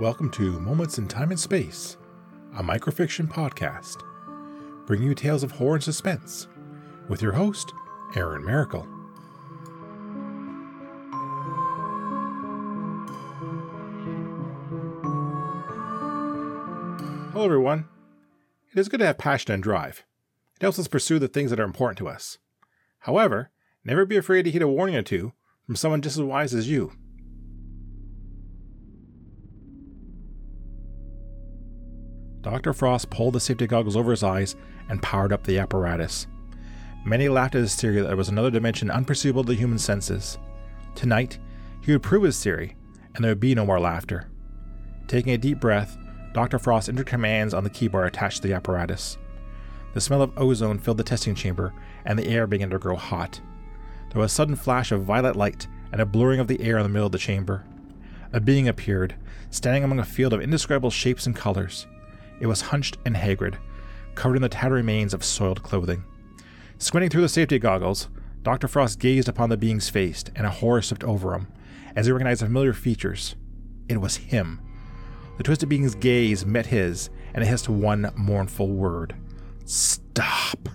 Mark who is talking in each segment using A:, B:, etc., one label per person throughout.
A: Welcome to Moments in Time and Space, a microfiction podcast, bringing you tales of horror and suspense, with your host, Aaron Maracle. Hello, everyone. It is good to have passion and drive. It helps us pursue the things that are important to us. However, never be afraid to heed a warning or two from someone just as wise as you. Dr. Frost pulled the safety goggles over his eyes and powered up the apparatus. Many laughed at his theory that there was another dimension unperceivable to human senses. Tonight, he would prove his theory, and there would be no more laughter. Taking a deep breath, Dr. Frost entered commands on the keyboard attached to the apparatus. The smell of ozone filled the testing chamber, and the air began to grow hot. There was a sudden flash of violet light and a blurring of the air in the middle of the chamber. A being appeared, standing among a field of indescribable shapes and colors. It was hunched and haggard, covered in the tattered remains of soiled clothing. Squinting through the safety goggles, Dr. Frost gazed upon the being's face, and a horror swept over him as he recognized familiar features. It was him. The twisted being's gaze met his, and it hissed one mournful word Stop!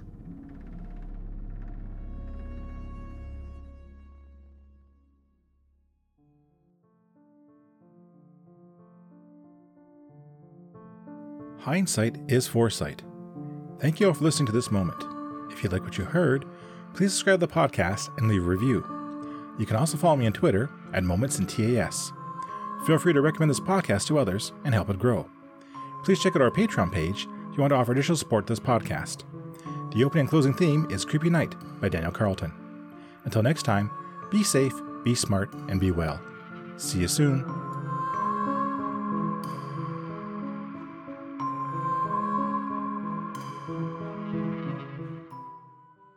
A: Hindsight is foresight. Thank you all for listening to this moment. If you like what you heard, please subscribe to the podcast and leave a review. You can also follow me on Twitter at Moments in TAS. Feel free to recommend this podcast to others and help it grow. Please check out our Patreon page if you want to offer additional support to this podcast. The opening and closing theme is Creepy Night by Daniel Carlton. Until next time, be safe, be smart, and be well. See you soon.